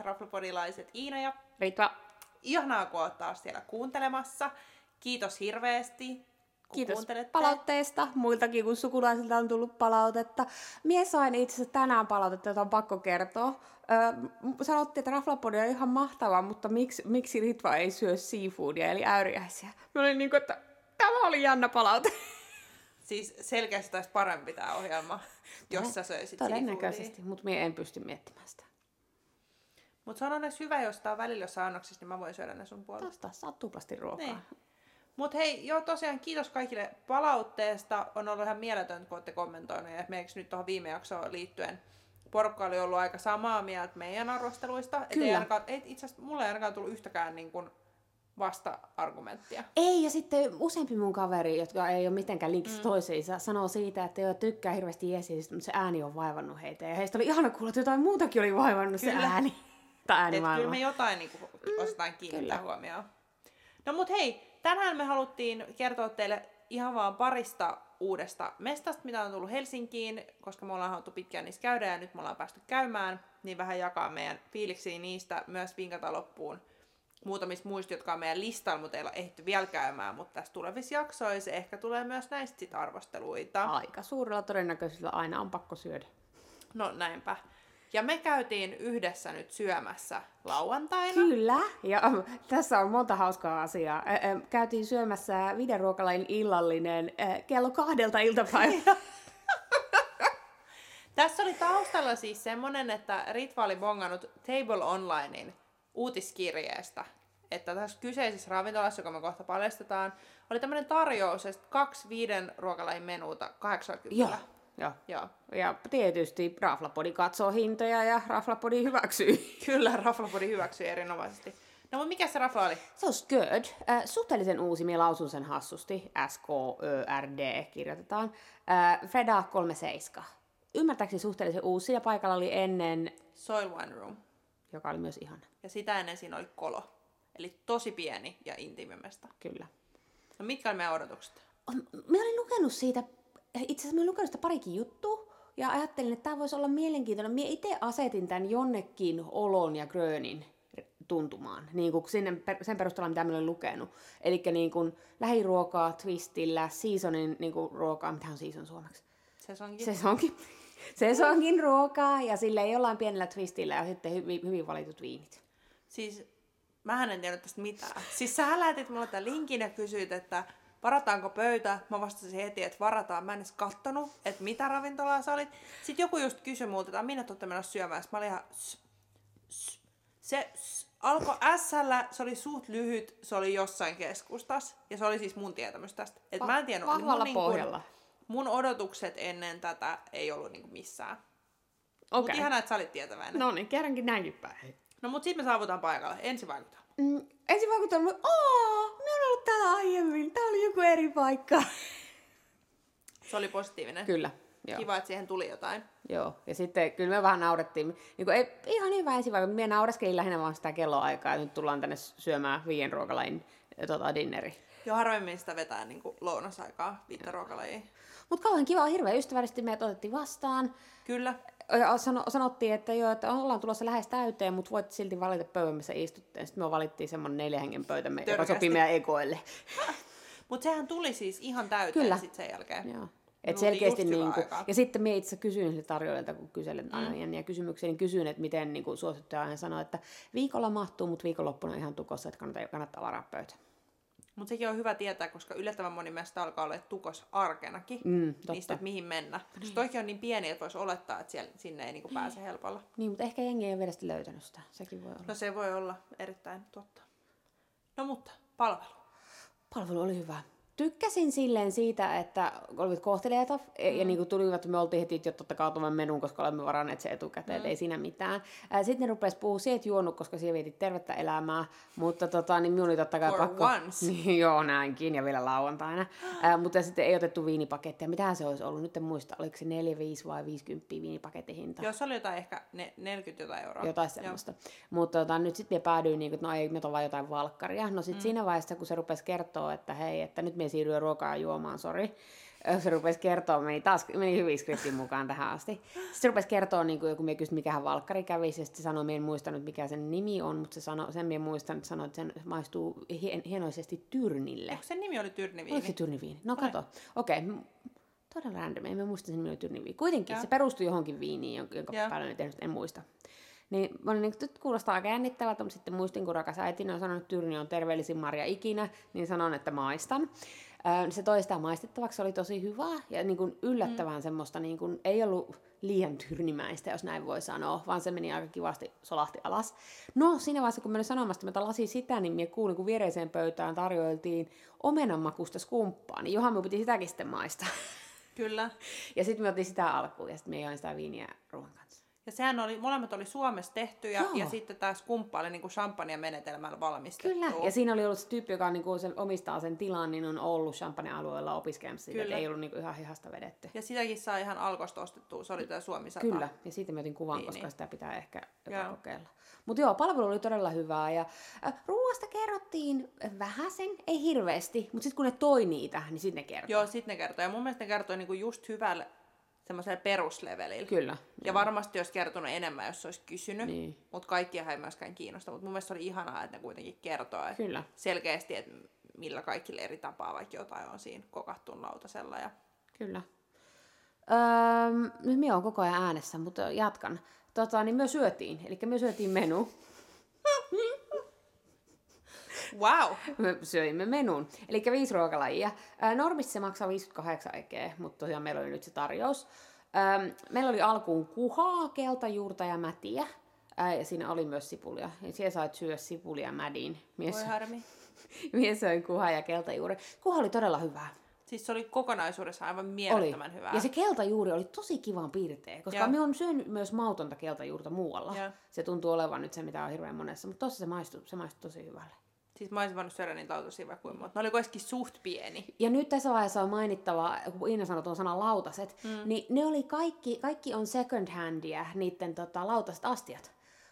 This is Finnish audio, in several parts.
taas raflapodilaiset Iina ja Ritva, ihanaa, kun oot taas siellä kuuntelemassa. Kiitos hirveästi, kiitos palautteesta. Muiltakin kuin sukulaisilta on tullut palautetta. Mie sain itse asiassa tänään palautetta, jota on pakko kertoa. Öö, sanottiin, että raflapodi on ihan mahtava, mutta miksi, miksi Ritva ei syö seafoodia, eli äyriäisiä? Mä olin niin kuin, että tämä oli jännä palaute. Siis selkeästi taisi parempi tämä ohjelma, jos sä söisit Todennäköisesti, mutta mie en pysty miettimään sitä. Mutta se on onneksi hyvä, jos tää on välillä jossain annoksissa, niin mä voin syödä ne sun puolesta. Tosta saat tuplasti ruokaa. Niin. Mutta hei, joo tosiaan kiitos kaikille palautteesta. On ollut ihan mieletöntä, kun olette kommentoineet. Ja esimerkiksi nyt tuohon viime jaksoon liittyen porukka oli ollut aika samaa mieltä meidän arvosteluista. Et ei Kyllä. ainakaan, ei, itse asiassa mulle ei ainakaan tullut yhtäkään niin kuin vasta-argumenttia. Ei, ja sitten useampi mun kaveri, jotka ei ole mitenkään linkissä mm. toisiinsa, sanoo siitä, että joo, tykkää hirveästi Jeesistä, mutta se ääni on vaivannut heitä. Ja heistä oli ihana kuulla, että jotain muutakin oli vaivannut Kyllä. se ääni. Et äänimaailma. kyllä me jotain niin kuin, osataan kiinnittää kyllä. huomioon. No mut hei, tänään me haluttiin kertoa teille ihan vaan parista uudesta mestasta, mitä on tullut Helsinkiin, koska me ollaan haluttu pitkään niissä käydä ja nyt me ollaan päästy käymään, niin vähän jakaa meidän fiiliksiä niistä, myös vinkata loppuun muutamista muista, jotka on meidän listalla, mutta ei ole ehditty vielä käymään, mutta tässä tulevissa jaksoissa ehkä tulee myös näistä sit arvosteluita. Aika suurella todennäköisyydellä aina on pakko syödä. No näinpä. Ja me käytiin yhdessä nyt syömässä lauantaina. Kyllä, ja ähm, tässä on monta hauskaa asiaa. Käytiin syömässä videoruokalain illallinen kello kahdelta iltapäivällä. Tässä oli taustalla siis semmonen, että Ritva oli bongannut Table Onlinein uutiskirjeestä, että tässä kyseisessä ravintolassa, joka me kohta paljastetaan, oli tämmöinen tarjous, että kaksi viiden ruokalajin menuuta 80. Joo, joo. Joo. Ja tietysti Raflapodi katsoo hintoja ja Raflapodi hyväksyy. Kyllä, Raflapodi hyväksyi erinomaisesti. No mutta mikä se Rafla oli? Se on good. Äh, suhteellisen uusi, minä lausun sen hassusti. S-K-Ö-R-D kirjoitetaan. Äh, Freda 37. Ymmärtääkseni suhteellisen uusi ja paikalla oli ennen, Soil Wine Room. joka oli myös ihana. Ja sitä ennen siinä oli kolo. Eli tosi pieni ja intiimimesta. Kyllä. No mitkä oli meidän odotukset? Mä olin lukenut siitä, itse asiassa mä lukenut sitä parikin juttua, ja ajattelin, että tämä voisi olla mielenkiintoinen. Mä itse asetin tämän jonnekin Olon ja Grönin tuntumaan, niin kuin sinne, sen perusteella, mitä mä olin lukenut. Eli niin kuin lähiruokaa twistillä, seasonin niin kuin ruokaa, mitä on season suomeksi? Se onkin. Sesonkin. Sesonkin ruokaa, ja sille jollain pienellä twistillä, ja sitten hyvin, hyvin valitut viinit. Siis, mä en tiennyt tästä mitään. Siis sä lähetit mulle tämän linkin ja kysyit, että varataanko pöytä. Mä vastasin heti, että varataan. Mä en edes kattonut, että mitä ravintolaa sä olit. Sitten joku just kysyi multa, että "A, minne te olette menossa syömään. Sitten mä olin ihan... "S- s-" Se s- alkoi s se oli suht lyhyt, se oli jossain keskustas. Ja se oli siis mun tietämys tästä. Et mä en tiennyt, Vahvalla mun, pohjalla. mun odotukset ennen tätä ei ollut niinku missään. Mutta Okei. ihanaa, että sä olit tietäväinen. No niin, kerrankin näinkin päin. No mut sitten me saavutaan paikalle. Ensi vaikutelma. Mm, ensin vaikutelma, aah, mä oon ollut täällä aiemmin, tää oli joku eri paikka. Se oli positiivinen. Kyllä, joo. Kiva, että siihen tuli jotain. Joo, ja sitten kyllä me vähän naurettiin. Niin kuin, ei, ihan hyvä ensivaikutelma. Minä naureskelin lähinnä vaan sitä kelloaikaa, nyt tullaan tänne syömään viien ruokalain tota, dinneri. Jo harvemmin sitä vetää niin kuin lounasaikaa viittä ruokalajia. Mutta kauhean kiva, hirveän ystävällisesti meidät otettiin vastaan. Kyllä. Ja sano, sanottiin, että joo, että ollaan tulossa lähes täyteen, mutta voit silti valita pöydän, missä istutte. Sitten me valittiin semmoinen neljä hengen pöytä, me- joka sopii meidän egoille. Mutta sehän tuli siis ihan täyteen Kyllä. sit sen jälkeen. Joo. Me Et selkeästi niinku, aikaa. ja sitten minä itse kysyin sille tarjoajalta, kun kyselen aina mm. ja kysymyksiä, niin kysyin, että miten niinku suosittuja aina sanoo, että viikolla mahtuu, mutta viikonloppuna ihan tukossa, että kannattaa, kannattaa varaa pöytä. Mutta sekin on hyvä tietää, koska yllättävän moni meistä alkaa olla tukos arkenakin. Mm, totta. Niistä, että mihin mennä. Koska toikin on niin pieni, että voisi olettaa, että siellä, sinne ei niinku pääse helpolla. Niin, mutta ehkä jengi ei ole vielä löytänyt sitä. Sekin voi olla. No se voi olla erittäin totta. No mutta, palvelu. Palvelu oli hyvä. Tykkäsin silleen siitä, että olivat kohteliaita mm. ja niin kuin tulivat, me oltiin heti jo totta kai tuomme menun, koska olemme varanneet se etukäteen, mm. ei siinä mitään. Ää, Sitten ne rupesi puhua, siitä et juonut, koska siellä vietit tervettä elämää, mutta tota, niin minun oli totta kai For pakko. once. Niin, joo, näinkin, ja vielä lauantaina. Ää, mutta sitten ei otettu viinipakettia. Mitähän se olisi ollut? Nyt en muista, oliko se 4, 5 vai 50 viinipaketin hinta? Jos oli jotain ehkä ne, 40 jotain euroa. jotain semmoista. Mutta tota, nyt sitten me päädyin, niin että no ei, me on vaan jotain valkkaria. No sitten mm. siinä vaiheessa, kun se rupesi kertoa, että hei, että nyt me siirryy ruokaa juomaan, sori, se rupesi kertoa, meni taas meni hyvin skriptin mukaan tähän asti. Sitten se rupesi kertoa, niin kuin, kun me kysyin, mikä valkkari kävi, ja sitten se sanoi, että en muistanut, mikä sen nimi on, mutta se sanoi, sen minä muistan, että sanoi, että sen maistuu hien, hienoisesti tyrnille. Onko sen nimi oli Tyrniviini? Oliko se tyrniviini? No kato. Okei, okay. todella random, en mä muista sen nimi oli tyrniviini. Kuitenkin ja. se perustui johonkin viiniin, jonka, jonka päälle en, en muista. Niin mä olin niin, nyt kuulostaa aika jännittävältä, mutta sitten muistin, kun rakas äitini on sanonut, että Tyrni on terveellisin marja ikinä, niin sanon, että maistan. Se toistaa maistettavaksi, se oli tosi hyvää ja niin kuin yllättävän mm. semmoista, niin kuin, ei ollut liian tyrnimäistä, jos näin voi sanoa, vaan se meni aika kivasti, solahti alas. No, siinä vaiheessa, kun mä olin sanomassa, että mä lasin sitä, niin mä kuulin, kun viereiseen pöytään tarjoiltiin omenanmakusta skumppaa, niin johan me piti sitäkin sitten maistaa. Kyllä. ja sitten me otin sitä alkuun, ja sitten me join sitä viiniä ruoan. Ja sehän oli, molemmat oli Suomessa tehty ja, ja sitten tämä skumppa oli niin champagne-menetelmällä valmistettu. Kyllä, ja siinä oli ollut se tyyppi, joka niin kuin sen, omistaa sen tilan, niin on ollut champagne-alueella opiskelemassa sitä, että ei ollut niin kuin ihan hihasta vedetty. Ja sitäkin saa ihan alkosta ostettua, se oli tämä Suomi 100. Kyllä, ja siitä mä otin kuvan, niin, koska niin. sitä pitää ehkä kokeilla. Mutta joo, palvelu oli todella hyvää ja äh, ruoasta kerrottiin vähän sen, ei hirveästi, mutta sitten kun ne toi niitä, niin sitten ne kertoi. Joo, sitten ne kertoi. Ja mun mielestä ne kertoi niinku just hyvällä semmoisella peruslevelillä. Kyllä. Ja joo. varmasti olisi kertonut enemmän, jos olisi kysynyt, niin. mutta kaikkia ei myöskään kiinnosta. Mutta mun mielestä oli ihanaa, että ne kuitenkin kertoo että Kyllä. selkeästi, että millä kaikille eri tapaa vaikka jotain on siinä kokattuun lautasella. Ja... Kyllä. Öö, nyt minä olen koko ajan äänessä, mutta jatkan. Tota, niin me syötiin, eli me syötiin menu. Wow! Me syöimme menun. Eli viisi ruokalajia. Normissa se maksaa 58 ekeä, mutta tosiaan meillä oli nyt se tarjous. Meillä oli alkuun kuhaa, keltajuurta ja mätiä. Ja siinä oli myös sipulia. Ja siellä sait syödä sipulia mädiin. Mies, Voi harmi. Mies söi kuhaa ja keltajuuri. Kuha oli todella hyvää. Siis se oli kokonaisuudessa aivan mielettömän hyvää. Ja se keltajuuri oli tosi kivan piirteä, koska me on syönyt myös mautonta keltajuurta muualla. Ja. Se tuntuu olevan nyt se, mitä on hirveän monessa, mutta tossa se maistui, se maistui tosi hyvälle. Siis mä olisin voinut syödä niitä lautasia vaikka kuinka monta. Ne oli kuitenkin suht pieni. Ja nyt tässä vaiheessa on mainittava, kun Iina sanoi tuon sanan lautaset, mm. niin ne oli kaikki, kaikki on second handia, niiden tota, lautaset astiat.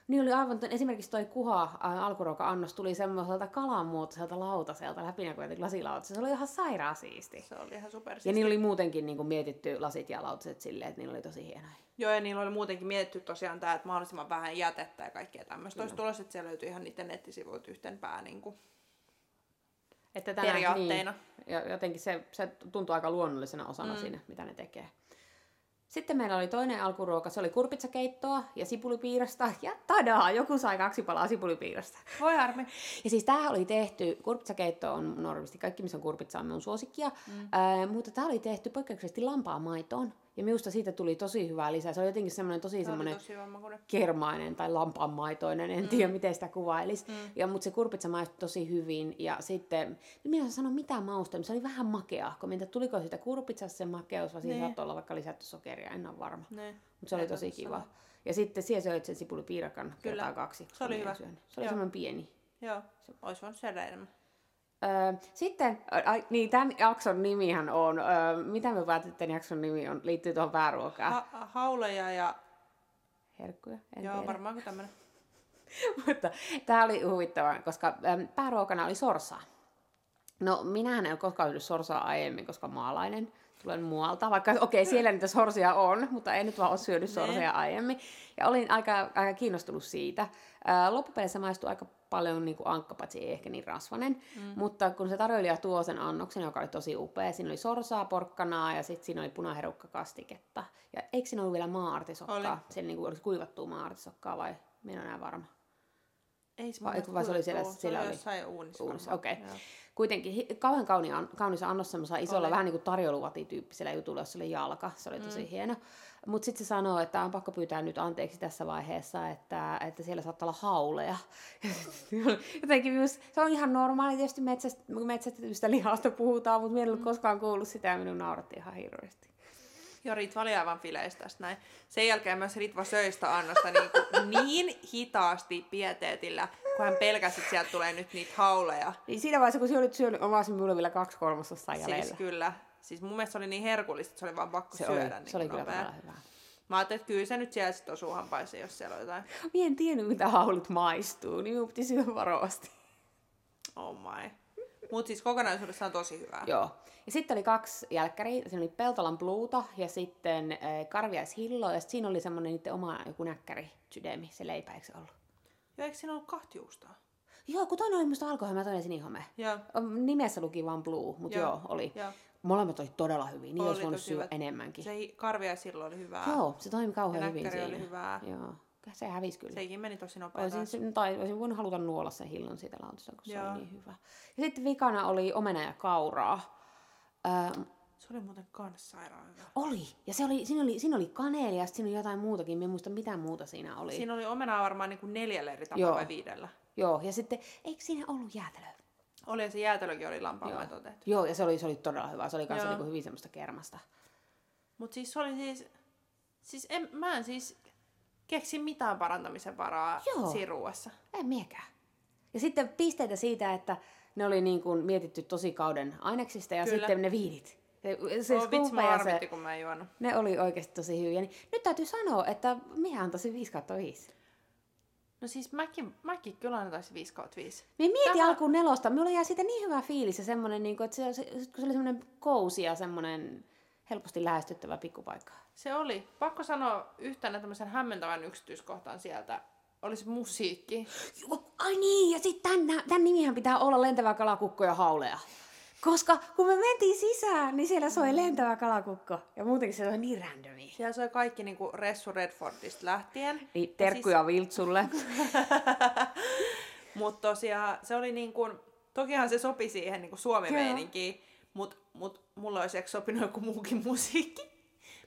Niin oli aivan, esimerkiksi toi kuha alkuruoka-annos tuli semmoiselta kalanmuotoiselta lautaselta, läpinäkyvältä lasilautaselta. Se oli ihan sairaan siisti. Se oli ihan super Ja niillä oli muutenkin niin kuin mietitty lasit ja lautaset silleen, että niillä oli tosi hienoja. Joo, ja niillä oli muutenkin mietitty tosiaan tämä, että mahdollisimman vähän jätettä ja kaikkea tämmöistä. Olisi tulossa, että siellä löytyy ihan niiden nettisivuilta yhten pää niin kuin että tänään, periaatteena. Niin, ja jotenkin se, se tuntuu aika luonnollisena osana mm. siinä, mitä ne tekee. Sitten meillä oli toinen alkuruoka, se oli kurpitsakeittoa ja sipulipiirasta. Ja tadaa, joku sai kaksi palaa sipulipiirasta. Voi harmi. Ja siis tämä oli tehty, kurpitsakeitto on normaalisti kaikki, missä on kurpitsaa, on suosikkia. Mm. Ää, mutta tämä oli tehty poikkeuksellisesti lampaan maitoon. Ja minusta siitä tuli tosi hyvää lisää. Se oli jotenkin semmoinen tosi semmoinen kermainen tai lampaanmaitoinen, en mm. tiedä miten sitä kuvailisi. Mm. Ja, mutta se kurpitsa maistui tosi hyvin. Ja sitten, minä en sano mitään mausta, se oli vähän makea. Kun minä tuliko siitä kurpitsasta se makeus, vai siinä niin. saattoi olla vaikka lisätty sokeria, en ole varma. Niin. Mutta se oli tosi kiva. Sanoa. Ja sitten siellä söit sen sipulipiirakan kertaa kaksi. Se oli hyvä. Syön. Se oli semmoinen pieni. Joo, olisi voinut syödä enemmän. Sitten, ai, niin tämän jakson nimihän on, mitä me päätettiin jakson nimi on, liittyy tuohon pääruokaan. Ha- hauleja ja... Herkkuja, en Joo, tiedä. varmaan kuin tämmönen. Mutta tämä oli huvittavaa, koska pääruokana oli sorsaa. No, minähän en ole koskaan syönyt sorsaa aiemmin, koska maalainen tulen muualta, vaikka okei, okay, siellä niitä sorsia on, mutta en nyt vaan ole syönyt sorsia aiemmin. Ja olin aika, aika kiinnostunut siitä. Loppupeleissä maistui aika paljon niin kuin ankkapatsi, ei ehkä niin rasvanen, mm. mutta kun se tarjoilija tuo sen annoksen, joka oli tosi upea, siinä oli sorsaa, porkkanaa ja sitten siinä oli punaherukkakastiketta. Ja eikö siinä ollut vielä maartisokkaa? Oli. Siellä niin kuin, kuivattua maartisokkaa vai? Minä en enää varma. Ei se vai, vai se oli siellä, siellä oli jossain uunissa. uunissa okei. Okay. Kuitenkin kauhean kauni, kaunis annos semmoisella isolla oli. vähän niin kuin tarjouluvatityyppisellä jutulla, jossa oli jalka. Se oli tosi mm. hieno. Mutta sitten se sanoo, että on pakko pyytää nyt anteeksi tässä vaiheessa, että, että siellä saattaa olla hauleja. Jotenkin myös, se on ihan normaali, tietysti metsästä, metsästetystä lihasta puhutaan, mutta minä en ollut mm. koskaan kuullut sitä ja minun nauratti ihan hirveästi. Joo, Ritva oli aivan fileistä tästä näin. Sen jälkeen myös Ritva söi sitä annosta niin, kuin niin hitaasti pieteetillä, kun hän pelkäsi, että sieltä tulee nyt niitä hauleja. Niin siinä vaiheessa, kun sinä olit syönyt omassa, minulla vielä kaksi kolmasosaa jäljellä. Siis kyllä. Siis mun mielestä se oli niin herkullista, että se oli vaan pakko se syödä. Oli, niin se oli kyllä hyvä. Mä ajattelin, että kyllä se nyt siellä sitten osuu hampaisiin, jos siellä on jotain. Mä en tiennyt, mitä haulut maistuu, niin minun piti syödä varovasti. Oh my. Mutta siis kokonaisuudessaan tosi hyvää. Joo. Ja sitten oli kaksi jälkkäriä. Siinä oli Peltolan Bluuta ja sitten äh, Karviaishillo. Ja sitten siinä oli semmoinen niiden oma joku näkkäri, sydämi, se leipä, eikö se ollut? Joo, eikö siinä ollut kahti juustoa? Joo, kun toinen oli musta alkohome ja toinen sinihome. Joo. Nimessä luki vaan Blue, mutta joo. joo, oli. Joo. Molemmat oli todella hyvin, niin Oli olisi voinut syödä enemmänkin. Se karvia silloin oli hyvää. Joo, se toimi kauhean Ja hyvin siinä. oli hyvää. Joo, se hävisi kyllä. Sekin meni tosi nopeasti. Olisin, se- tai olisin voinut haluta nuolla sen hillon siitä lautasta, kun se Joo. oli niin hyvä. Ja sitten vikana oli omena ja kauraa. Öö, Se oli muuten kans sairaan hyvä. oli. Ja se oli, siinä, oli, siinä oli kaneeli ja sitten siinä oli jotain muutakin. Mä en muista mitä muuta siinä oli. Siinä oli omenaa varmaan niin kuin neljällä eri tapaa vai viidellä. Joo, ja sitten, eikö siinä ollut jäätelöä? Oli ja se jäätelökin oli lampaan Joo. maitoa tehty. Joo, ja se oli, se oli todella hyvä. Se oli kanssa Joo. niinku hyvin semmoista kermasta. Mutta siis se oli siis... Siis en, mä en siis keksi mitään parantamisen varaa Joo. siinä ruuassa. En miekään. Ja sitten pisteitä siitä, että ne oli niin kuin mietitty tosi kauden aineksista ja Kyllä. sitten ne viinit. Se, se Oh, vitsi, mä arvitti, se, kun mä en juonut. ne oli oikeasti tosi hyviä. Niin nyt täytyy sanoa, että minä antaisin 5 kautta 5. No siis mäkin, mäkin kyllä antaisin 5 kautta 5. Minä mietin Tämä- alkuun nelosta, minulla jäi siitä niin hyvä fiilis ja semmoinen, niin kuin, että se, se, kun se oli semmoinen kousi ja semmoinen helposti lähestyttävä pikkupaikka. Se oli. Pakko sanoa yhtenä tämmöisen hämmentävän yksityiskohtaan sieltä. Oli se musiikki. Joo, Ai niin, ja sitten tämän, tämän nimihän pitää olla lentävä kalakukko ja haulea. Koska kun me mentiin sisään, niin siellä soi lentävä kalakukko. Ja muutenkin se oli niin randomi. Siellä soi kaikki niinku Ressu Redfordista lähtien. Niin, terkkuja Viltsulle. Mutta tosiaan se oli niin kuin, tokihan se sopi siihen niin kuin suomi-meininkiin, mutta mut mulla olisi ehkä sopinut joku muukin musiikki.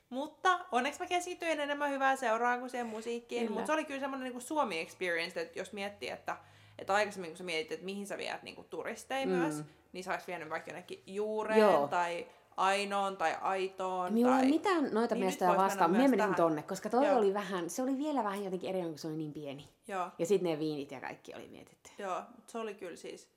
Mutta onneksi mä keskityin enemmän hyvää seuraan kuin siihen musiikkiin. Mutta se oli kyllä semmoinen niin Suomi-experience, että jos miettii, että, että aikaisemmin kun sä mietit, että mihin sä viet niin turisteja Mm. myös, niin sä vienyt vaikka jonnekin juureen Joo. tai ainoon tai aitoon. Minulla tai... ei mitään noita Niin vois vastaan. Minä menin tonne, koska toi Joo. oli vähän, se oli vielä vähän jotenkin erilainen, kun se oli niin pieni. Joo. Ja sitten ne viinit ja kaikki oli mietitty. Joo, mutta se oli kyllä siis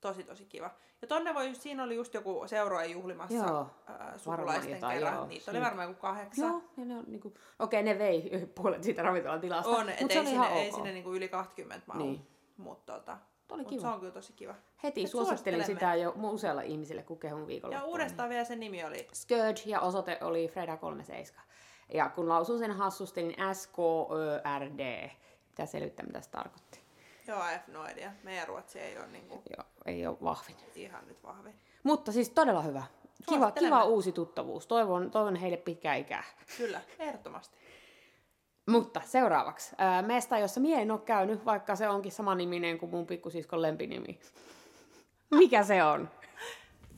tosi tosi kiva. Ja tonne voi, siinä oli just joku seurojen juhlimassa Joo, ää, sukulaisten jotain, kerran. joo, Niitä oli varmaan joku kahdeksan. Joo, ja ne on niinku, okei ne vei puolet siitä ravintolan tilasta. On, mut et ei sinne, ihan ei ok. sinne niinku yli 20 mahu. Niin. Niin. Mutta tota, Oli mut kiva. se on kyllä tosi kiva. Heti Et suosittelin sitä jo usealle ihmiselle, kun kehun viikolla. Ja uudestaan vielä sen nimi oli Scourge ja osoite oli Freda 37. Ja kun lausun sen hassusti, niin S-K-Ö-R-D. Pitää selvittää, mitä se tarkoitti. Joo, I have no idea. Meidän ruotsi ei ole niinku Joo, ei ole vahvin. ihan nyt vahvin. Mutta siis todella hyvä. Kiva, kiva uusi tuttavuus. Toivon, toivon heille pitkää ikää. Kyllä, ehdottomasti. Mutta seuraavaksi. Ää, mesta, jossa mie en ole käynyt, vaikka se onkin sama niminen kuin mun pikkusiskon lempinimi. Mikä se on?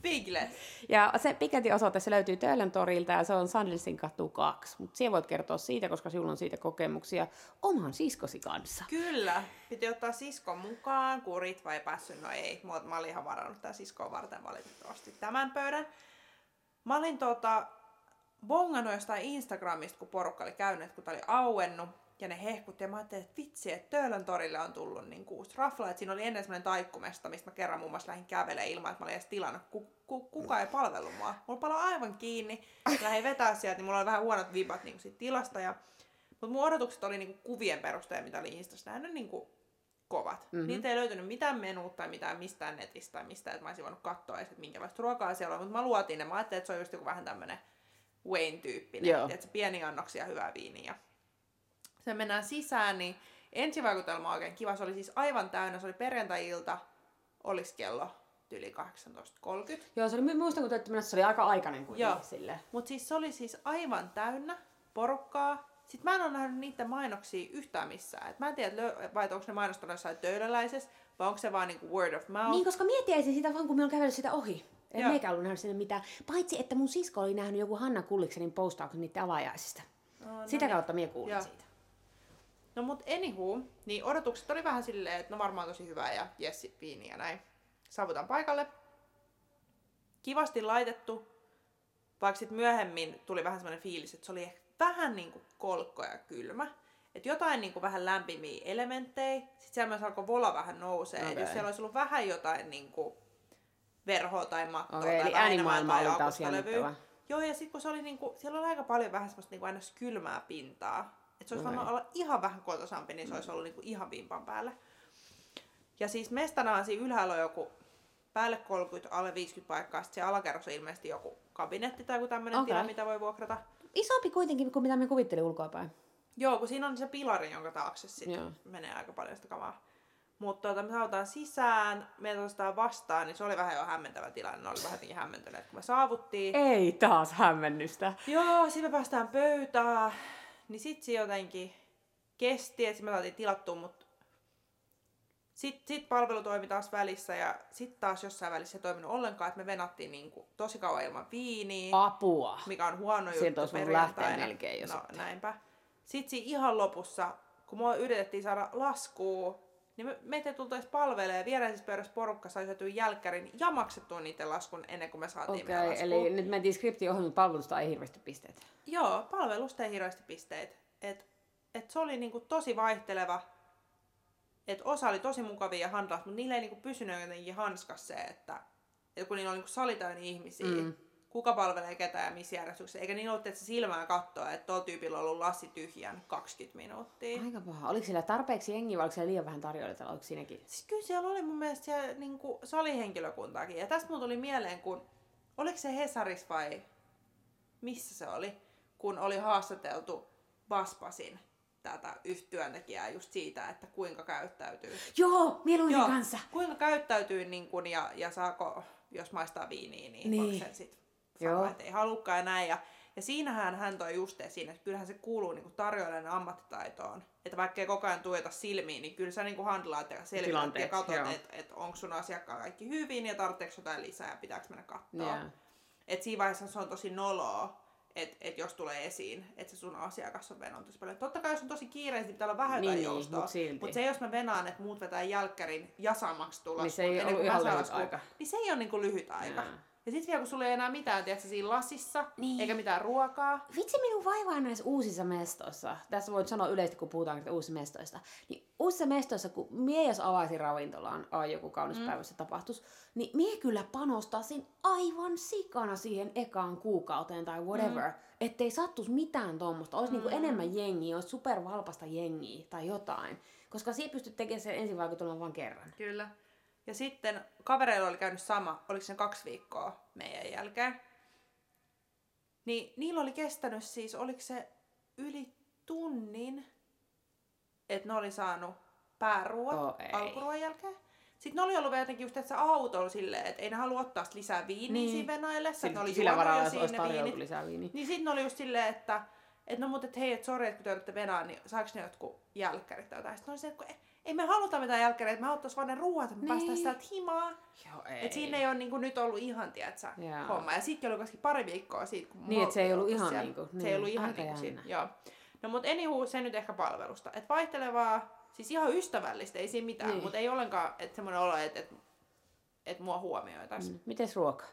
Piglet. Ja se Piketin osoite se löytyy Töölön torilta ja se on Sandelsin katu 2. Mutta siellä voit kertoa siitä, koska sinulla on siitä kokemuksia oman siskosi kanssa. Kyllä. Piti ottaa siskon mukaan, kurit vai päässyt? No ei. Mä, mä olin ihan varannut tää siskoa varten valitettavasti tämän pöydän. Mä olin tota, bongannut jostain Instagramista, kun porukka oli käynyt, kun tää oli auennut. Ja ne hehkutti ja mä ajattelin, että vitsi, että Töölön torille on tullut niin kuusi raflaa. Et siinä oli ennen semmoinen taikkumesta, mistä mä kerran muun muassa lähdin kävelemään ilman, että mä olin edes tilannut. Ku, ku, kuka ei palvellut mua. Mulla palo aivan kiinni. Lähdin vetää sieltä, niin mulla oli vähän huonot vibat niin siitä tilasta. Ja mutta mun odotukset oli niinku kuvien perusteella, mitä oli Instassa nähnyt, niinku kovat. Mhm. Mm-hmm. Niitä ei löytynyt mitään menuutta tai mitään mistään netistä tai mistään, että mä olisin voinut katsoa edes, että minkälaista ruokaa siellä on. Mutta mä luotiin ne. Mä ajattelin, että se on just joku vähän tämmönen Wayne-tyyppinen. Että se pieni annoksia hyvää viiniä. Se mennään sisään, niin ensivaikutelma on oikein kiva. Se oli siis aivan täynnä. Se oli perjantai-ilta. Olis kello yli 18.30. Joo, se oli, mä muistan, kun te menossa, se oli aika aikainen kuin Joo. sille. Mutta siis se oli siis aivan täynnä porukkaa. Sitten mä en ole nähnyt niiden mainoksia yhtään missään. Et mä en tiedä, lö- vai onko ne mainostanut jossain töölöläisessä, vai onko se vaan niinku word of mouth. Niin, koska miettiäisin sitä vaan, kun me on kävellyt sitä ohi. En meikä ollut nähnyt sinne mitään. Paitsi, että mun sisko oli nähnyt joku Hanna Kulliksenin postauksen niiden avajaisista. No, no Sitä niin. kautta mie kuulin Joo. siitä. No mut anywho, niin odotukset oli vähän silleen, että no varmaan tosi hyvää ja jessi viini ja näin. Saavutan paikalle. Kivasti laitettu, vaikka sitten myöhemmin tuli vähän semmoinen fiilis, että se oli ehkä vähän niinku kolkko ja kylmä. Että jotain niinku vähän lämpimiä elementtejä. Sitten siellä myös alkoi vola vähän nousee. Okay. Jos siellä olisi ollut vähän jotain niinku verhoa tai mattoa Okei, tai eli äänimaailma oli taas. Joo, ja sitten kun se oli niinku, siellä oli aika paljon vähän semmoista niinku aina kylmää pintaa. Että se olisi varmaan olla ihan vähän kotosampi, niin se olisi ollut niinku ihan vimpan päällä. Ja siis mestana on siinä ylhäällä on joku päälle 30, alle 50 paikkaa. Sitten se alakerros on ilmeisesti joku kabinetti tai joku tämmöinen Okei. tila, mitä voi vuokrata. Isompi kuitenkin kuin mitä me kuvittelin ulkoapäin. Joo, kun siinä on se pilari, jonka taakse sitten Joo. menee aika paljon sitä kamaa. Mutta tuota, me saavutaan sisään, meitä otetaan vastaan, niin se oli vähän jo hämmentävä tilanne. Ne oli vähän jotenkin hämmentyneet, kun me saavuttiin. Ei taas hämmennystä. Joo, sitten me päästään pöytään. Niin sit se jotenkin kesti, että me saatiin tilattua, mutta sitten sit palvelu toimi taas välissä ja sitten taas jossain välissä ei toiminut ollenkaan, että me venattiin niinku tosi kauan ilman viiniä, Apua. mikä on huono juttu Sieltä olisi lähteä melkein jo No sitten. näinpä. Sitten siinä ihan lopussa, kun me yritettiin saada laskua, niin me, meitä ei tultaisi palvelee viereisessä pöydässä porukka sai syötyä jälkkärin ja maksettua niiden laskun ennen kuin me saatiin meidän okay, laskua. eli nyt mentiin skriptiohjelmin palvelusta ei hirveästi pisteitä. Joo, palvelusta ei hirveästi pisteitä. Et, et se oli niinku tosi vaihteleva. Et osa oli tosi mukavia ja handlas, mutta niillä ei niinku pysynyt jotenkin hanskas se, että et kun niillä oli niinku sali ihmisiä, Mm. Kuka palvelee ketään ja missä järjestyksessä. Eikä niin ollut, että se silmään katsoa, että tuolla tyypillä on ollut lassi tyhjän 20 minuuttia. Aika paha. Oliko siellä tarpeeksi jengiä vai oliko siellä liian vähän tarjoilijoita? Oliko siinäkin? Siis kyllä siellä oli mun mielestä siellä niinku salihenkilökuntaakin. Ja tästä mun tuli mieleen, kun oliko se Hesaris vai missä se oli, kun oli haastateltu Baspasin tätä yhtyöntekijää just siitä, että kuinka käyttäytyy. Joo, mieluiten Joo, kanssa. kuinka käyttäytyy niin kun, ja, ja saako, jos maistaa viiniä, niin, Niin. niin. sen sit Joo. sanoa, että ei halukkaan ja näin. Ja, ja siinähän hän toi just esiin, että kyllähän se kuuluu niin tarjoilijan ammattitaitoon. Että vaikka ei koko ajan tueta silmiin, niin kyllä sä niin handlaat ja selvität ja katsot, että et onko sun asiakkaan kaikki hyvin ja tarvitseeko jotain lisää ja pitääkö mennä katsoa. Joo. Et siinä vaiheessa se on tosi noloa, että et jos tulee esiin, että se sun asiakas on venannut tosi paljon. Totta kai jos on tosi kiireistä, niin pitää olla vähän Niin, jotain joustoa. mut silti. Mut se jos mä venaan, että muut vetää jälkkärin ja samaksi tulla. Niin se ei ollut ihan lyhyt aika. Niin se ei ole niinku lyhyt aika. Joo. Ja sitten vielä kun sulla ei enää mitään, tiedätkö, siinä lasissa, Niin. eikä mitään ruokaa. Vitsi minun vaivaa näissä uusissa mestoissa. Tässä voit sanoa yleisesti, kun puhutaan uusissa mestoista. Niin uusissa mestoissa, kun mie jos avaisin ravintolaan, ai joku kaunis mm. päivä se tapahtuisi, niin mie kyllä panostaisin aivan sikana siihen ekaan kuukauteen tai whatever. Mm. Ettei sattuisi mitään tuommoista. Olisi mm. niinku enemmän jengiä, olisi supervalpasta jengiä tai jotain. Koska siihen pystyt tekemään sen ensivaikutelman vain kerran. Kyllä. Ja sitten kavereilla oli käynyt sama, oliko se kaksi viikkoa meidän jälkeen. Niin niillä oli kestänyt siis, oliko se yli tunnin, että ne oli saanut pääruoat Oh, ei. alkuruoan jälkeen. Sitten ne oli ollut jotenkin just, että se autolla silleen, että ei ne halua ottaa lisää viiniä Niin. siinä Venäjällä, että ne oli Sillä varalla olisi viinit. lisää viiniä. Niin sitten ne oli just silleen, että et no mutta et hei, et sori, että kun te olette Venäjällä, niin saako ne jotkut jälkkärit tai jotain. Sitten ne oli se, että ei, me haluta mitään jälkkäreitä, me haluttaisiin vaan ne ruoat, että me Niin. päästään sieltä himaa. Joo, ei. Et siinä ei ole niinku nyt ollut ihan, tiedätkö, Joo. homma. Ja sitten oli kuitenkin pari viikkoa siitä, kun Niin, me et se ei ollut ihan siellä. niinku- Se niin, ei ollut ihan aika niinku siinä. jännä. Joo. No mut anywho, se nyt ehkä palvelusta. Et vaihtelevaa, siis ihan ystävällistä, ei siinä mitään, Niin. mutta ei ollenkaan et semmoinen olo, että et, et mua huomioitaisiin. Mm. Mites ruoka?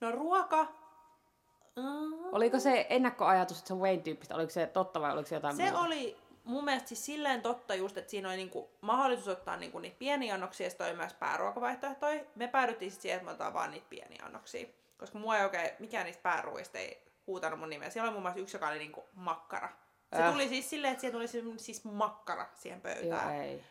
No ruoka, mm, Oliko se ennakkoajatus, että se on Wayne-tyyppistä? Oliko se totta vai oliko se jotain Se muuta? oli mun mielestä siis silleen totta just, että siinä oli niinku mahdollisuus ottaa niinku niitä pieniä annoksia ja sitten oli myös pääruokavaihtoehtoja. Me päädyttiin sitten siihen, että me otetaan vaan niitä pieniä annoksia. Koska mua ei oikein, mikään niistä pääruuista ei huutanut mun nimeä. Siellä oli muun muassa yksi, joka oli niinku makkara. Se Äh. tuli siis silleen, että siihen tuli siis- siis makkara siihen Joo, pöytään. ei.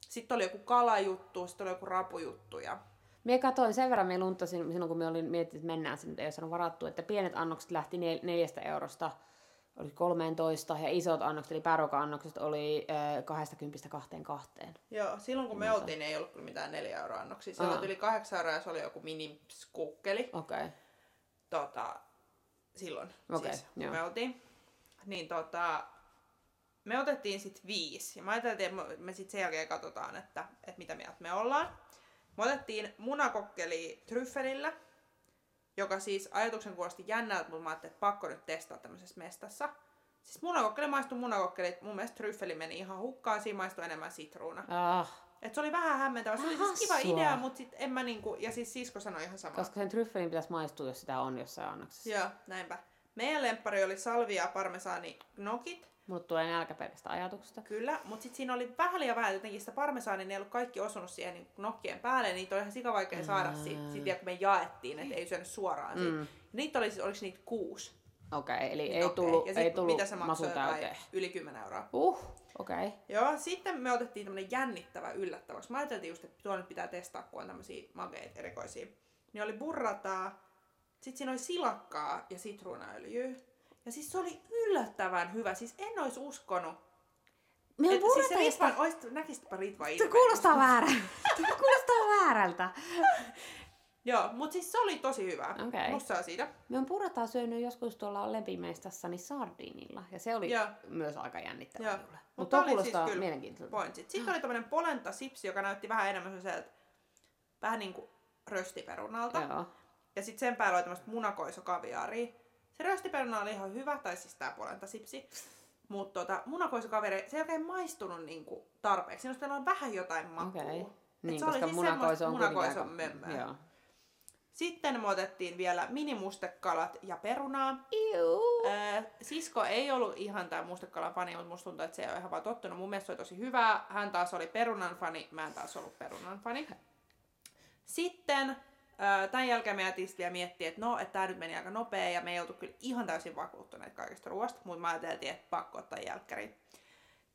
Sitten oli joku kalajuttu, sitten oli joku rapujuttu ja Mie katsoin sen verran, me luntasin silloin kun me olin miettinyt, että mennään sinne, ei ole saanut varattu, että pienet annokset lähti nel- neljästä eurosta, oli 13, ja isot annokset, eli pääruoka-annokset oli äh, 20 kahteen kahteen. Joo, silloin kun me Muuta. oltiin, ei ollut kyllä mitään neljä euroa annoksia. Se oli yli kahdeksan euroa ja se oli joku mini-skukkeli. Okei. Okay. tota, silloin Okei, siis, kun joo. me oltiin. Niin tota, me otettiin sitten viisi. Ja mä ajattelin, että me sitten sen jälkeen katsotaan, että, että mitä mieltä me ollaan. Me otettiin munakokkeli tryffelillä, joka siis ajatuksen kuulosti jännältä, mutta mä ajattelin, että pakko nyt testaa tämmöisessä mestassa. Siis munakokkeli maistui munakokkelit. Mun mielestä tryffeli meni ihan hukkaan, siinä maistui enemmän sitruuna. Ah, Et se oli vähän hämmentävä. Se oli siis kiva hassua. idea, mutta sit en mä niinku, ja siis sisko sanoi ihan samaa. koska sen tryffelin pitäisi maistua, jos sitä on jossain annoksessa. Joo, näinpä. Meidän lemppari oli salvia parmesaani gnokit, Mulle tulee nälkä pelkästä ajatuksesta. kyllä, mutta sitten siinä oli vähän liian vähän jotenkin sitä parmesaania, ne ei ollut kaikki osunut siihen niin gnokkien päälle, niitä oli ihan sikavaikea saada Aa. siitä, sit, kun me jaettiin, että ei syönyt suoraan siitä. Mm. Niitä oli siis, oliko niitä kuusi? Okei, okay, eli Niin ei okei. tullut, ja ei sit, tullut mitä se maksoi täyteen. yli 10 euroa. Uh, okei. Okay. Joo, sitten me otettiin tämmönen jännittävä yllättäväksi. Mä ajattelin just, että tuo nyt pitää testaa, kun on tämmösiä makeita erikoisia. Niin oli burrataa, sit siinä oli silakkaa ja sitruunaöljyä. Ja siis se oli yllättävän hyvä. Siis en ois uskonut. Me on Et, siis se burrataista. Ritva, ois, näkisitpä Ritva Se ilmeen. kuulostaa väärältä. Se kuulostaa väärältä. Joo, mut siis se oli tosi hyvä. Okei. Plussaa siitä. Me on purrataa syönyt joskus tuolla lempimeestassani sardinilla. Ja se oli Joo. myös aika jännittävää. Mut Mutta tää tuo oli kuulostaa siis kyllä mielenkiintoiselta. Pointsit. Sitten oli tämmönen polenta sipsi, joka näytti vähän enemmän sellaiselta, vähän niinku röstiperunalta. Joo. Ja sitten sen päällä oli tämmöistä munakoisokaviaaria. Se röstiperuna oli ihan hyvä, tai siis tää polenta sipsi. Mutta tota, munakoisokaviari, se ei oikein maistunut niinku tarpeeksi. Siinä olisi pitänyt vähän jotain makua. Et Niin, se oli koska siis munakoiso on munakoison aika... mömmöä. Joo. Sitten me otettiin vielä minimustekalat ja perunaa. Iu. Ää, sisko ei ollut ihan tämä mustekalan fani, mutta musta tuntuu, että se ei ole ihan vaan tottunut. Mun mielestä se oli tosi hyvää. Hän taas oli perunan fani, mä en taas ollut perunan fani. Sitten tämän jälkeen me sitten vielä miettiä, että no, että tämä nyt meni aika nopea ja me ei oltu kyllä ihan täysin vakuuttuneet kaikesta ruoasta, mutta mä ajateltiin, että pakko ottaa jälkkäri.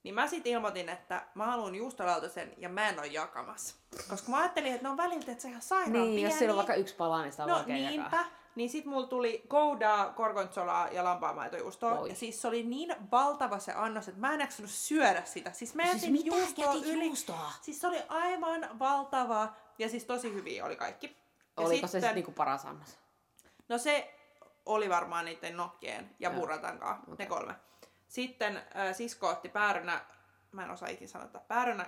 Niin mä sitten ilmoitin, että mä haluan juustolautasen ja mä en ole jakamassa. Koska mä ajattelin, että ne on välillä, että se ihan sairaan Niin, pieni. jos siellä on vaikka yksi pala, niin sitä on No niinpä. jakaa. Niin sit mulla tuli goudaa, gorgonzolaa ja lampaamaitojuustoa. Oi. Ja siis se oli niin valtava se annos, että mä en jaksanut syödä sitä. Siis mä Siis mitä? juustoa yli. juustoa? Siis se oli aivan valtava. Ja siis tosi hyviä oli kaikki. Ja Oliko se sitten niinku paras annos? No se oli varmaan niiden nokkien ja burratan kanssa, Okei. ne kolme. Sitten äh, sisko otti päärynä, mä en osaa ikinä sanoa, että päärynä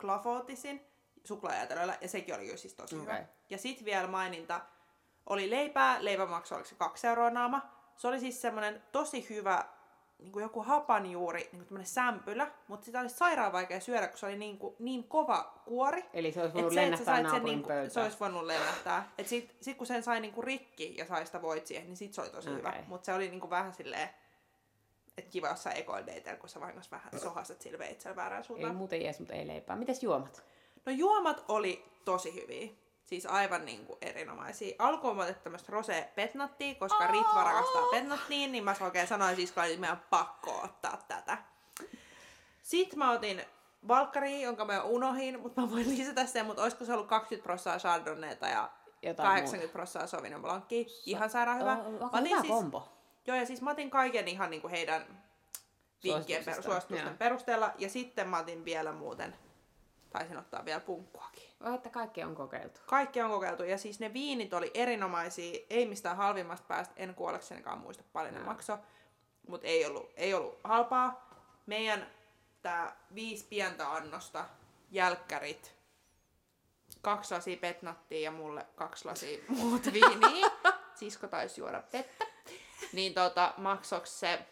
klafootisin suklaajäätelöllä, ja sekin oli jo siis tosi Okei. hyvä. Ja sitten vielä maininta, oli leipää, leipämaksu oliko se kaksi euroa naama. Se oli siis semmonen tosi hyvä, niin kuin joku hapanjuuri, niin kuin tämmönen sämpylä, mutta sitä oli sairaan vaikea syödä, kun se oli niin, kuin, niin kova kuori. Eli se olisi voinut se, että lennähtää sait sen niinku, pöytään. se olisi voinut lennähtää. Et sit, sit kun sen sai niinku rikki ja sai sitä voit siihen, niin sit se oli tosi Okei. hyvä. Mutta se oli niinku vähän silleen, että kiva jossain ekoildeitellä, kun sä vahingossa vähän sohastat sillä veitsellä väärään Ei suuntaan. muuten jees, mutta ei leipää. Mites juomat? No juomat oli tosi hyviä. Siis aivan niinku erinomaisia. Alkuun mä otin tämmöistä rosé petnattia, koska Ritva rakastaa petnattiin, niin mä oikein sanoin siis, että meidän pakko ottaa tätä. Sitten mä otin valkkari, jonka mä unohin, mutta mä voin lisätä sen, mutta olisiko se ollut 20 prosenttia chardonnayta ja Jotain 80 prosenttia sauvignon blancia. Ihan sairaan hyvä. Oh, Mä hyvä siis, kombo. Joo, ja siis mä otin kaiken ihan niinku heidän vinkkien per, suositusten perusteella. Ja sitten mä otin vielä muuten, taisin ottaa vielä punkkuakin. Oh, että kaikki on kokeiltu. Kaikki on kokeiltu ja siis ne viinit oli erinomaisia, ei mistään halvimmasta päästä, en kuolleksenikaan muista paljon ne Joo. makso, mutta ei ollut, ei ollut halpaa. Meidän tää viisi pientä annosta, jälkkärit, kaksi lasia petnattia ja mulle kaksi lasia muut viiniä. Sisko taisi juoda vettä. Niin tota, maksoks se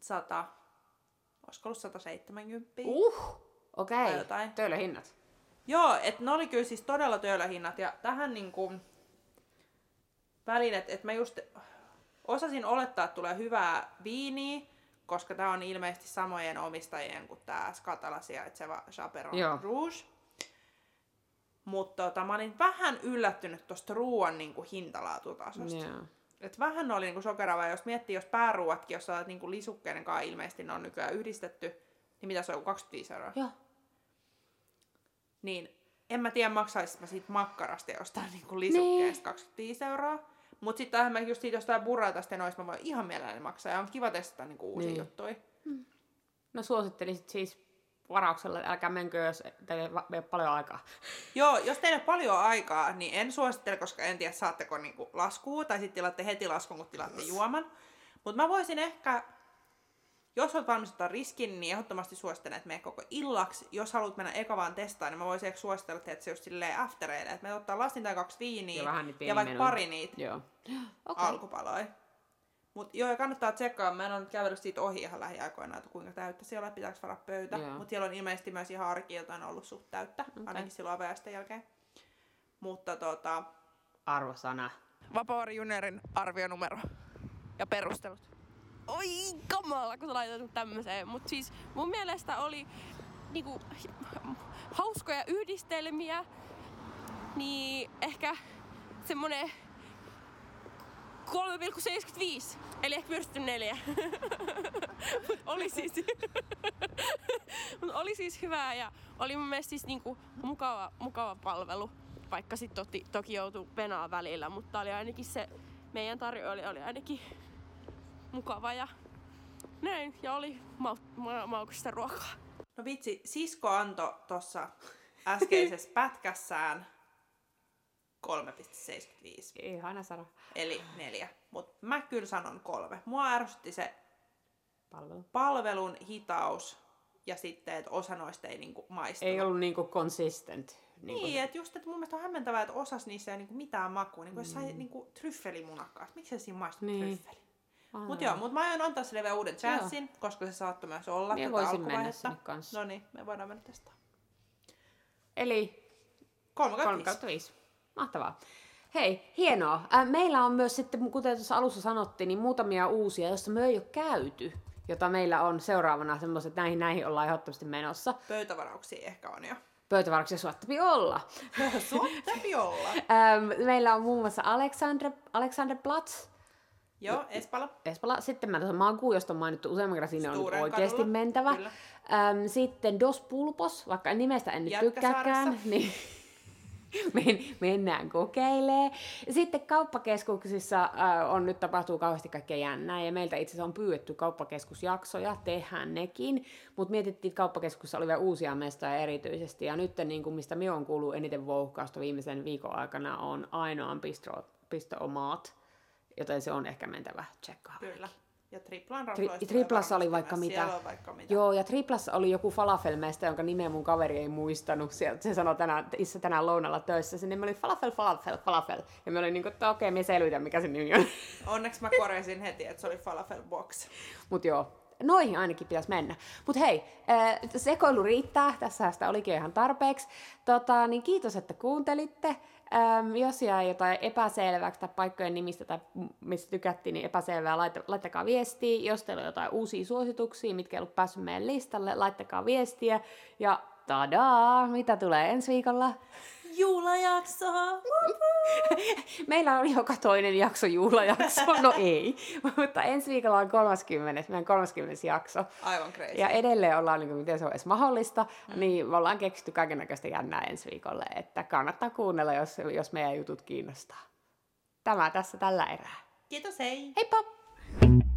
100, olisiko ollut 170? Uh! Okei, Tai okay. jotain. töölöhinnat. Joo, että ne oli kyllä siis todella töölöhinnat ja tähän niinku väliin, että et mä just osasin olettaa, että tulee hyvää viiniä, koska tämä on ilmeisesti samojen omistajien kuin tämä Skatalla sijaitseva Chaperon Joo. Rouge. Mutta tota, mä olin vähän yllättynyt tuosta ruoan niinku hintalaatutasosta. Joo. Et vähän oli niinku sokeravaa, jos miettii, jos pääruuatkin, jos olet niinku lisukkeiden kanssa ilmeisesti ne on nykyään yhdistetty, niin mitä se on, 25 euroa? Joo. Niin en mä tiedä, maksaisin mä siitä makkarasta jostain niinku lisukkeesta Niin. 25 euroa. Mut sitten mä just siitä jostain burratasta ja noista mä voin ihan mielelläni maksaa. Ja on kiva testata niinku uusia Niin. juttuja. No suosittelisit siis varauksella, älkää menkö, jos teillä ei mene paljon aikaa. Joo, jos teillä on paljon aikaa, niin en suosittele, koska en tiedä saatteko niinku laskua, tai sitten tilaatte heti laskun, kun tilaatte juoman. Mutta mä voisin ehkä, jos olet valmis ottaa riskin, niin ehdottomasti suosittelen, että mene koko illaksi. Jos haluat mennä eka vaan testaa, niin mä voisin ehkä suositella, että se just silleen aftereille, että me ottaa lastin tai kaksi viiniä Ja vähän niitä ja vaikka pari niitä Joo. okay. alkupaloja. Mut joo, ja kannattaa tsekkaa. Mä en ole nyt kävellyt siitä ohi ihan lähiaikoina, että kuinka täyttä siellä on, pitääkö varaa pöytä. Mutta siellä on ilmeisesti myös ihan arkiiltaan ollut suht täyttä, Okei. ainakin silloin avajaisten jälkeen. Mutta tota... Arvosana. Vapoori Juniorin arvionumero ja perustelut. Oi kamala, kun sä laitat tämmöiseen. Mut siis mun mielestä oli niinku hauskoja yhdistelmiä, niin ehkä semmonen 3,75. Eli ehkä pyrsty neljä. Oli siis... Oli siis hyvää ja oli mun mielestä siis niinku mukava, mukava palvelu. Vaikka sit toki, toki joutui penaa välillä, mutta oli ainakin se meidän tarjoilija oli ainakin mukava ja näin. Ja oli mau- ma- maukasta ruokaa. No vitsi, sisko antoi tuossa äskeisessä pätkässään 3,75. Ihana Sara. Eli neljä. Mutta mä kyllä sanon kolme. Mua ärsytti se Palvelu. palvelun hitaus ja sitten, että osa noista ei niinku maistunut. Ei ollut niinku consistent. Niin, niin että just, että mun mielestä on hämmentävää, että osas niissä ei niinku mitään makua. Niinku jos sai niinku tryffelimunakkaa, miksi se siinä maistuu niin. tryffeli? Mut joo, mut mä aion antaa sille vielä uuden chanssin, koska se saattoi myös olla Minä tätä alkuvaihetta. No niin, me voidaan mennä testaa. Eli 3 3 kautta kautta 5. Mahtavaa. Hei, hienoa. Äh, meillä on myös sitten, kuten tuossa alussa sanottiin, niin muutamia uusia, joista me ei ole käyty, jota meillä on seuraavana semmoiset, että näihin, näihin ollaan ehdottomasti menossa. Pöytävarauksia ehkä on jo. Pöytävarauksia suottapi olla. Suottapi olla. Meillä on muun muassa Alexander, Alexander Platz, Joo, Espala. Espala. Sitten mä tuossa Magu, josta on mainittu useamman kerran, sinne on oikeasti kadulla, mentävä. kyllä. Ähm, sitten Dos Pulpos, vaikka nimestä en nyt tykkääkään, niin men, mennään kokeilee. Sitten kauppakeskuksissa äh, on nyt tapahtuu kauheasti kaikkea jännää, ja meiltä itse asiassa on pyydetty kauppakeskusjaksoja, tehdään nekin, mutta mietittiin, että kauppakeskuksessa oli vielä uusia mestoja erityisesti, ja nyt niin kuin mistä minä on kuullut eniten vouhkausta viimeisen viikon aikana on ainoan pisto, pisto-omaat, joten se on ehkä mentävä tsekkaamaan. Kyllä. Ja triplan Tri- triplassa oli vaikka mitä. Vaikka mitä. Joo, ja Triplassa oli joku falafelmeistä, jonka nimeä mun kaveri ei muistanut. Sieltä se sanoi tänään, itse tänään lounalla töissä. Sen nimi oli falafel, falafel, falafel. Ja me oli niin kuin, että okei, me selvitän, mikä se nimi on. Onneksi mä korjasin heti, että se oli falafel box. Mut joo, noihin ainakin pitäisi mennä. Mut hei, äh, sekoilu riittää. Tässä sitä olikin ihan tarpeeksi. Tota, niin kiitos, että kuuntelitte. Ähm, jos jäi jotain epäselväksi tai paikkojen nimistä tai mistä tykättiin, niin epäselvää, laita, laittakaa viestiä. Jos teillä on jotain uusia suosituksia, mitkä ei ollut päässyt meidän listalle, laittakaa viestiä. Ja tadaa, mitä tulee ensi viikolla? Juulajakso! Meillä on joka toinen jakso juhlajakso, no ei, mutta ensi viikolla on 30, meidän 30 jakso. Aivan crazy. Ja edelleen ollaan, niin kuin, miten se on edes mahdollista, mm. niin me ollaan keksitty kaiken näköistä jännää ensi viikolle, että kannattaa kuunnella, jos, jos meidän jutut kiinnostaa. Tämä tässä tällä erää. Kiitos, hei! Heippa!